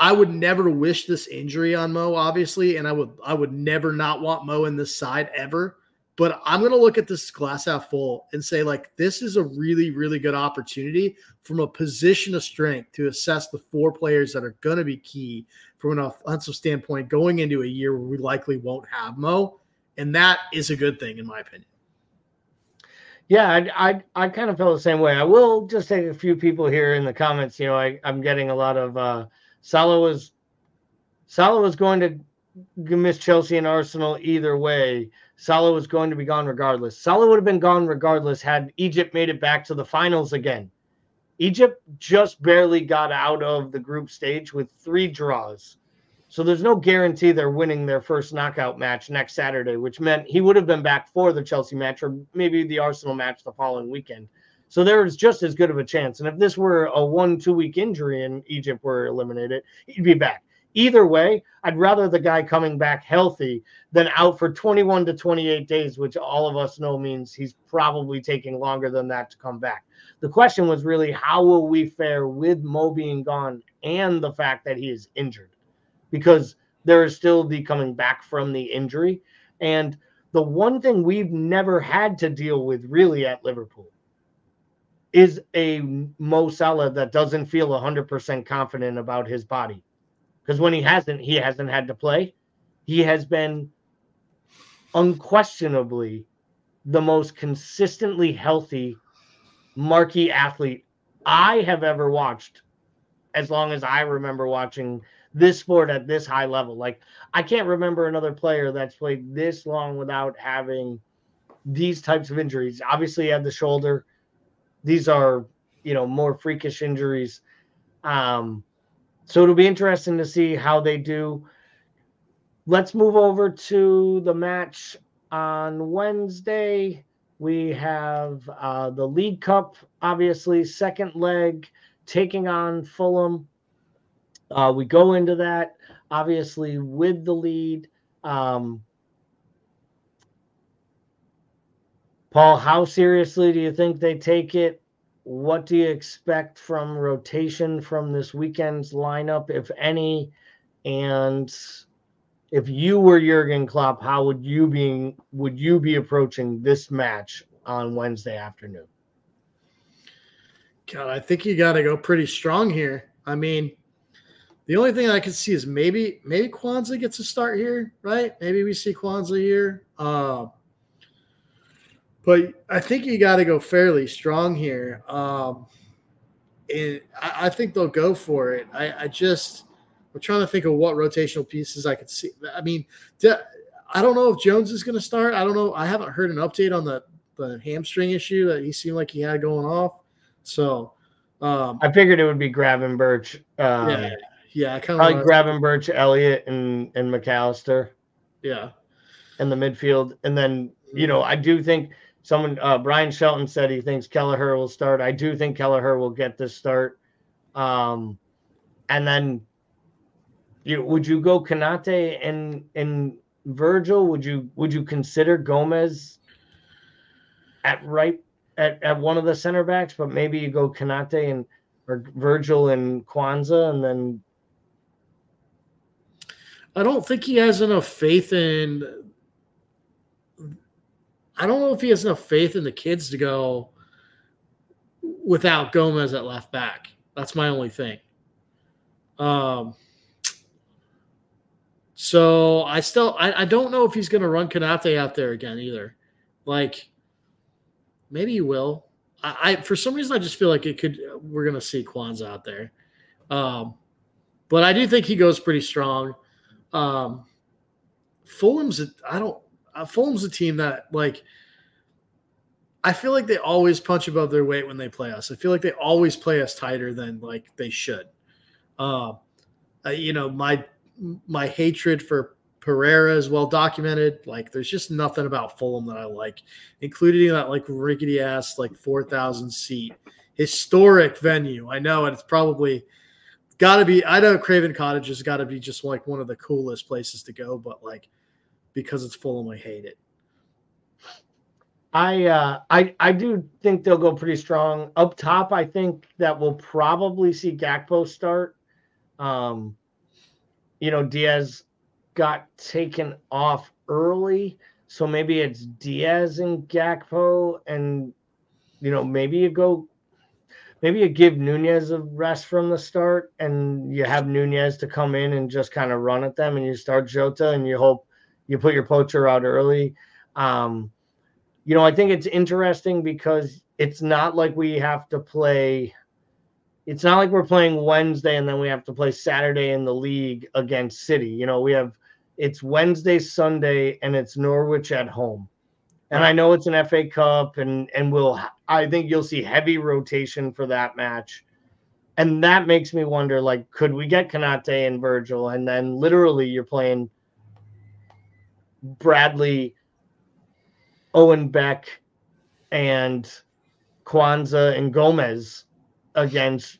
I would never wish this injury on Mo, obviously, and I would I would never not want Mo in this side ever. But I'm to look at this glass half full and say, like, this is a really, really good opportunity from a position of strength to assess the four players that are to be key from an offensive standpoint going into a year where we likely won't have Mo. And that is a good thing, in my opinion. Yeah, I, I, I kind of feel the same way. I will just take a few people here in the comments. You know, I, I'm getting a lot of uh, Salah was Salah was going to miss Chelsea and Arsenal either way. Salah was going to be gone regardless. Salah would have been gone regardless had Egypt made it back to the finals again. Egypt just barely got out of the group stage with three draws. So there's no guarantee they're winning their first knockout match next Saturday, which meant he would have been back for the Chelsea match or maybe the Arsenal match the following weekend. So there was just as good of a chance. And if this were a one, two week injury and Egypt were eliminated, he'd be back. Either way, I'd rather the guy coming back healthy than out for 21 to 28 days, which all of us know means he's probably taking longer than that to come back. The question was really how will we fare with Mo being gone and the fact that he is injured? Because there is still the coming back from the injury. And the one thing we've never had to deal with really at Liverpool is a Mo Salah that doesn't feel 100% confident about his body because when he hasn't, he hasn't had to play. He has been unquestionably the most consistently healthy marquee athlete I have ever watched as long as I remember watching this sport at this high level. Like I can't remember another player that's played this long without having these types of injuries. Obviously, had the shoulder. These are, you know, more freakish injuries. Um, so it'll be interesting to see how they do. Let's move over to the match on Wednesday. We have uh, the League Cup, obviously, second leg taking on Fulham. Uh, we go into that, obviously, with the lead. Um, Paul, how seriously do you think they take it? what do you expect from rotation from this weekend's lineup, if any? And if you were Jurgen Klopp, how would you be would you be approaching this match on Wednesday afternoon? God, I think you got to go pretty strong here. I mean, the only thing I can see is maybe maybe Quansah gets a start here, right? Maybe we see Quansah here. Uh, but I think you got to go fairly strong here. Um, and I, I, think they'll go for it. I, I, just, I'm trying to think of what rotational pieces I could see. I mean, I don't know if Jones is going to start. I don't know. I haven't heard an update on the, the hamstring issue that he seemed like he had going off. So um, I figured it would be Gravenberch. Um, yeah, yeah, kind of like Gravenberch, Elliott, and and Mac Allister. Yeah, in the midfield, and then you know I do think someone uh, Brian Shelton said he thinks Kelleher will start. I do think Kelleher will get this start. Um, and then you would you go Konate and and Virgil? Would you would you consider Gomez at right at, at one of the center backs, but maybe you go Konate and or Virgil and Quansah and then I don't think he has enough faith in. I don't know if he has enough faith in the kids to go without Gomez at left back. That's my only thing. Um, so I still I, I don't know if he's going to run Konate out there again either. Like maybe he will. I, I, for some reason I just feel like it could. We're to see Quansah out there, um, but I do think he goes pretty strong. Um, Fulham's I don't. Uh, Fulham's a team that like. I feel like they always punch above their weight when they play us. I feel like they always play us tighter than like they should. Um, uh, you know, my my hatred for Pereira is well documented. Like, there's just nothing about Fulham that I like, including that like rickety ass like four thousand seat historic venue. I know, and it's probably got to be. I know Craven Cottage has got to be just like one of the coolest places to go, but like because it's Fulham, I hate it. I uh, I I do think they'll go pretty strong up top. I think that we'll probably see Gakpo start. Um, you know, Diaz got taken off early, so maybe it's Diaz and Gakpo, and you know, maybe you go, maybe you give Nunez a rest from the start, and you have Nunez to come in and just kind of run at them, and you start Jota, and you hope you put your poacher out early. Um, you know, I think it's interesting because it's not like we have to play it's not like we're playing Wednesday and then we have to play Saturday in the league against City. You know, we have it's Wednesday, Sunday, and it's Norwich at home. And I know it's an FA Cup, and and we'll I think you'll see heavy rotation for that match. And that makes me wonder, like, could we get Konate and Virgil, and then literally you're playing Bradley, Owen Beck, and Quansah and Gomez against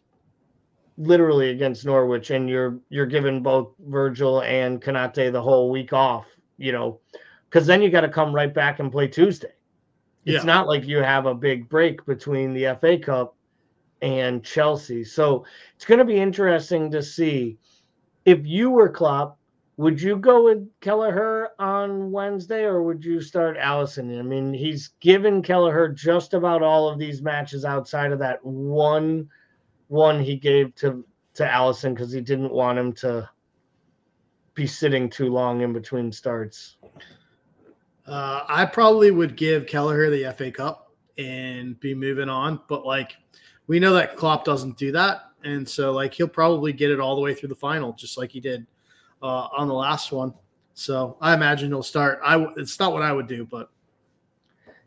literally against Norwich, and you're you're giving both Virgil and Konate the whole week off, you know, because then you got to come right back and play Tuesday. It's yeah. not like you have a big break between the FA Cup and Chelsea. So it's going to be interesting to see if you were Klopp, would you go with Kelleher on Wednesday or would you start Alisson? I mean, he's given Kelleher just about all of these matches outside of that one one he gave to to Alisson because he didn't want him to be sitting too long in between starts. Uh, I probably would give Kelleher the FA Cup and be moving on, but like we know that Klopp doesn't do that, and so like he'll probably get it all the way through the final, just like he did uh, on the last one. So I imagine he'll start. I it's not what I would do, but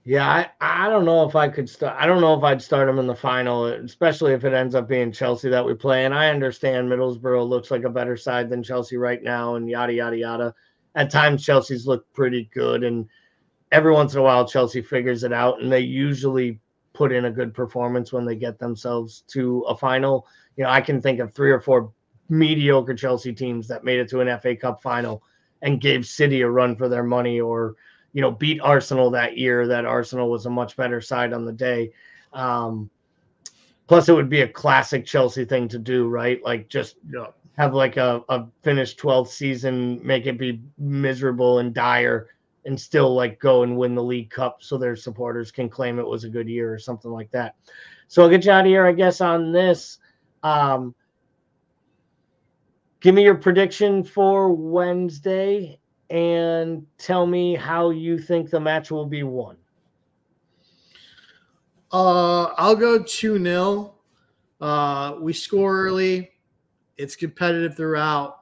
yeah, I, I don't know if I could start. I don't know if I'd start him in the final, especially if it ends up being Chelsea that we play. And I understand Middlesbrough looks like a better side than Chelsea right now, and yada yada yada. At times, Chelsea's looked pretty good, and every once in a while, Chelsea figures it out, and they usually put in a good performance when they get themselves to a final. You know, I can think of three or four mediocre Chelsea teams that made it to an FA Cup final and gave City a run for their money, or you know, beat Arsenal that year. That Arsenal was a much better side on the day. Um, plus, it would be a classic Chelsea thing to do, right? Like just you know, have like a, a finished 12th season, make it be miserable and dire, and still like go and win the League Cup so their supporters can claim it was a good year or something like that. So I'll get you out of here, I guess, on this. Um, give me your prediction for Wednesday and tell me how you think the match will be won. Uh, I'll go 2 0. Uh, we score early. It's competitive throughout.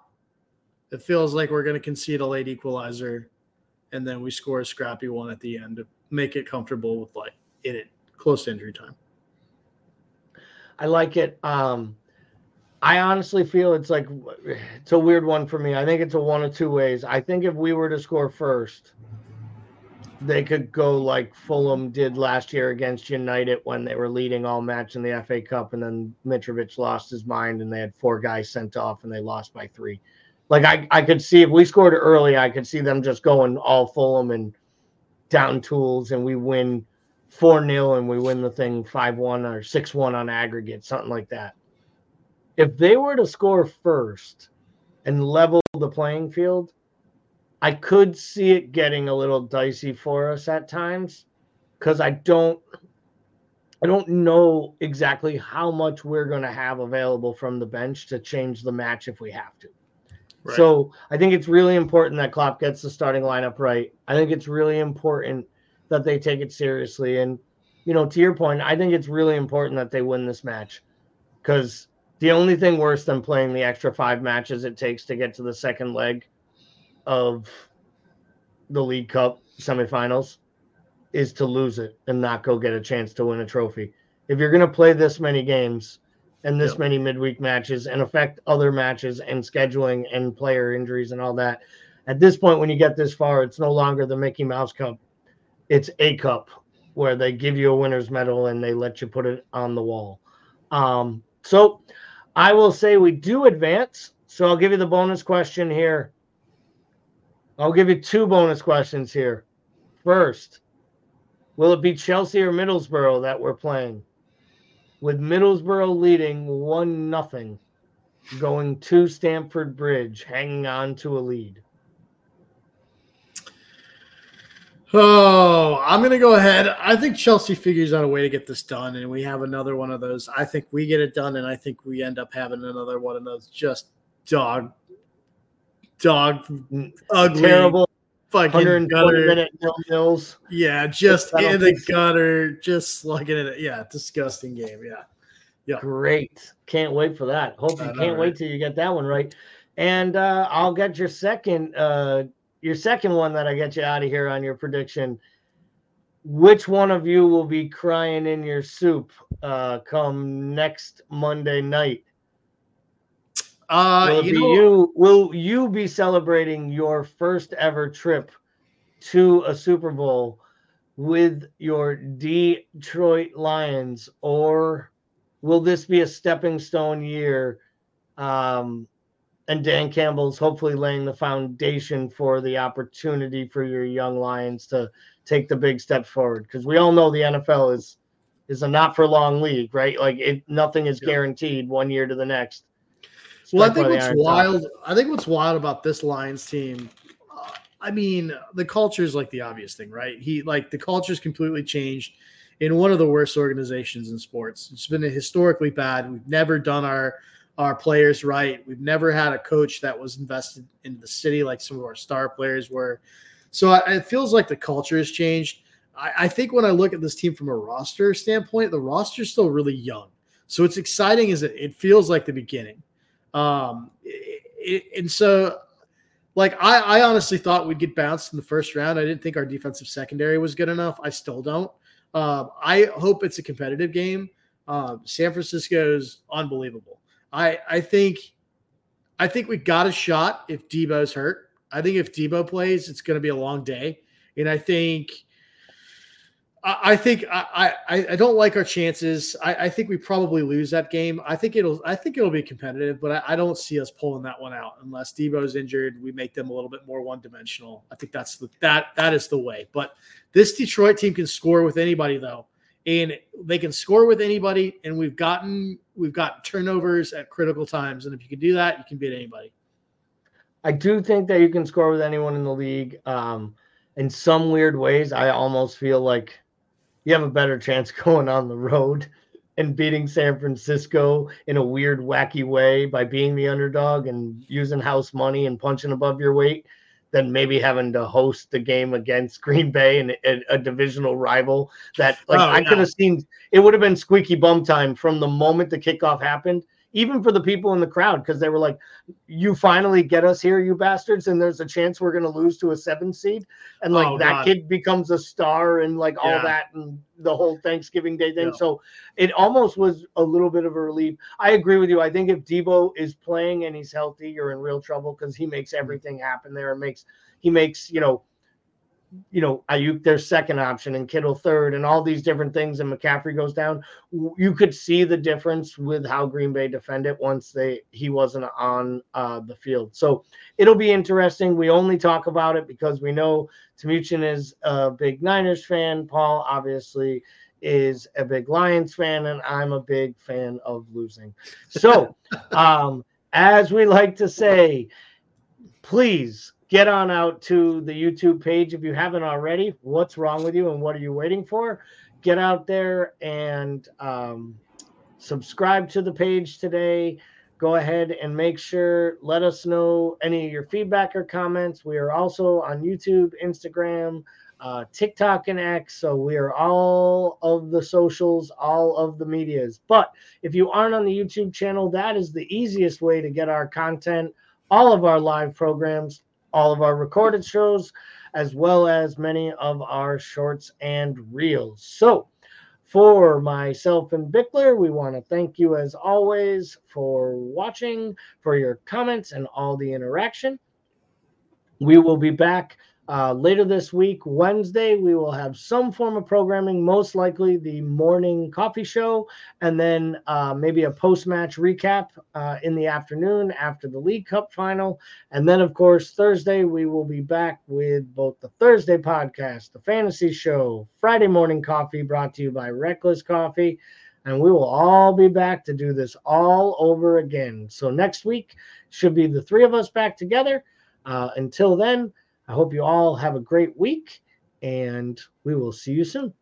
It feels like we're going to concede a late equalizer, and then we score a scrappy one at the end to make it comfortable with like in it close to injury time. I like it. Um, I honestly feel it's like it's a weird one for me. I think it's a one of two ways. I think if we were to score first, they could go like Fulham did last year against United when they were leading all match in the FA Cup, and then Mitrovic lost his mind and they had four guys sent off and they lost by three. Like I, I could see if we scored early, I could see them just going all Fulham and down tools, and we win four 0 and we win the thing five one or six one on aggregate, something like that if they were to score first and level the playing field, I could see it getting a little dicey for us at times because I don't I don't know exactly how much we're going to have available from the bench to change the match if we have to. Right. So I think it's really important that Klopp gets the starting lineup right. I think it's really important that they take it seriously. And, you know, to your point, I think it's really important that they win this match because the only thing worse than playing the extra five matches it takes to get to the second leg of the League Cup semifinals is to lose it and not go get a chance to win a trophy. If you're going to play this many games and this yep. many midweek matches and affect other matches and scheduling and player injuries and all that, at this point, when you get this far, it's no longer the Mickey Mouse Cup. It's a cup where they give you a winner's medal and they let you put it on the wall. Um, so I will say we do advance. So I'll give you the bonus question here. I'll give you two bonus questions here. First, will it be Chelsea or Middlesbrough that we're playing? With Middlesbrough leading one nothing, going to Stamford Bridge, hanging on to a lead. Oh, I'm going to go ahead. I think Chelsea figures out a way to get this done, and we have another one of those. I think we get it done, and I think we end up having another one of those just dog, dog, ugly, terrible, fucking gutter. minute nils. Yeah, just in the gutter, just slugging it. Yeah, disgusting game. Yeah, yeah. Great. Can't wait for that. Hope you can't right? wait till you get that one right. And uh, I'll get your second. Uh, your second one that I get you out of here on your prediction. Which one of you will be crying in your soup uh, come next Monday night? Uh, will you, know, you will you be celebrating your first ever trip to a Super Bowl with your Detroit Lions, or will this be a stepping stone year um, and Dan Campbell's hopefully laying the foundation for the opportunity for your young Lions to take the big step forward because we all know the NFL is is a not for long league, right? Like it, nothing is guaranteed one year to the next. Well, I think what's wild. Top. I think what's wild about this Lions team. Uh, I mean, the culture is like the obvious thing, right? He like the culture is completely changed in one of the worst organizations in sports. It's been historically bad. We've never done our our players right. We've never had a coach that was invested in the city like some of our star players were. So it feels like the culture has changed. I, I think when I look at this team from a roster standpoint, the roster is still really young. So it's exciting as it, it feels like the beginning. Um, it, and so, like, I, I honestly thought we'd get bounced in the first round. I didn't think our defensive secondary was good enough. I still don't. Um, I hope it's a competitive game. Um, San Francisco's unbelievable. I I think I think we got a shot if Debo's hurt. I think if Debo plays, it's going to be a long day, and I think I, think I, I I don't like our chances. I, I think we probably lose that game. I think it'll I think it'll be competitive, but I, I don't see us pulling that one out unless Debo's injured. We make them a little bit more one dimensional. I think that's the that that is the way. But this Detroit team can score with anybody though and they can score with anybody. And we've gotten we've got turnovers at critical times, and if you can do that, you can beat anybody. I do think that you can score with anyone in the league. Um, in some weird ways, I almost feel like you have a better chance [laughs] going on the road and beating San Francisco in a weird, wacky way by being the underdog and using house money and punching above your weight than maybe having to host the game against Green Bay and a, a divisional rival. That like oh, I could have seen it would have been squeaky bum time from the moment the kickoff happened even for the people in the crowd because they were like, "You finally get us here, you bastards!" And there's a chance we're going to lose to a seven seed, and like oh, that God. kid becomes a star and like all that and the whole Thanksgiving Day thing. Yeah. So it almost was a little bit of a relief. I agree with you. I think if Debo is playing and he's healthy, you're in real trouble because he makes mm-hmm. everything happen there and makes he makes you know you know, Aiyuk their second option and Kittle third and all these different things and McCaffrey goes down, you could see the difference with how Green Bay defended once they he wasn't on uh, the field. So it'll be interesting. We only talk about it because we know Timucin is a big Niners fan. Paul obviously is a big Lions fan, and I'm a big fan of losing. So [laughs] um as we like to say, please get on out to the YouTube page if you haven't already. What's wrong with you and what are you waiting for? Get out there and um, subscribe to the page today. Go ahead and make sure, let us know any of your feedback or comments. We are also on YouTube, Instagram, uh, TikTok, and X. So we are all of the socials, all of the medias. But if you aren't on the YouTube channel, that is the easiest way to get our content, all of our live programs, all of our recorded shows, as well as many of our shorts and reels. So, for myself and Bickler, we want to thank you as always for watching, for your comments, and all the interaction. We will be back uh, later this week, Wednesday, we will have some form of programming, most likely the morning coffee show, and then uh, maybe a post match recap uh, in the afternoon after the League Cup final. And then, of course, Thursday, we will be back with both the Thursday podcast, the fantasy show, Friday morning coffee brought to you by Reckless Coffee. And we will all be back to do this all over again. So next week should be the three of us back together. Uh, until then, I hope you all have a great week and we will see you soon.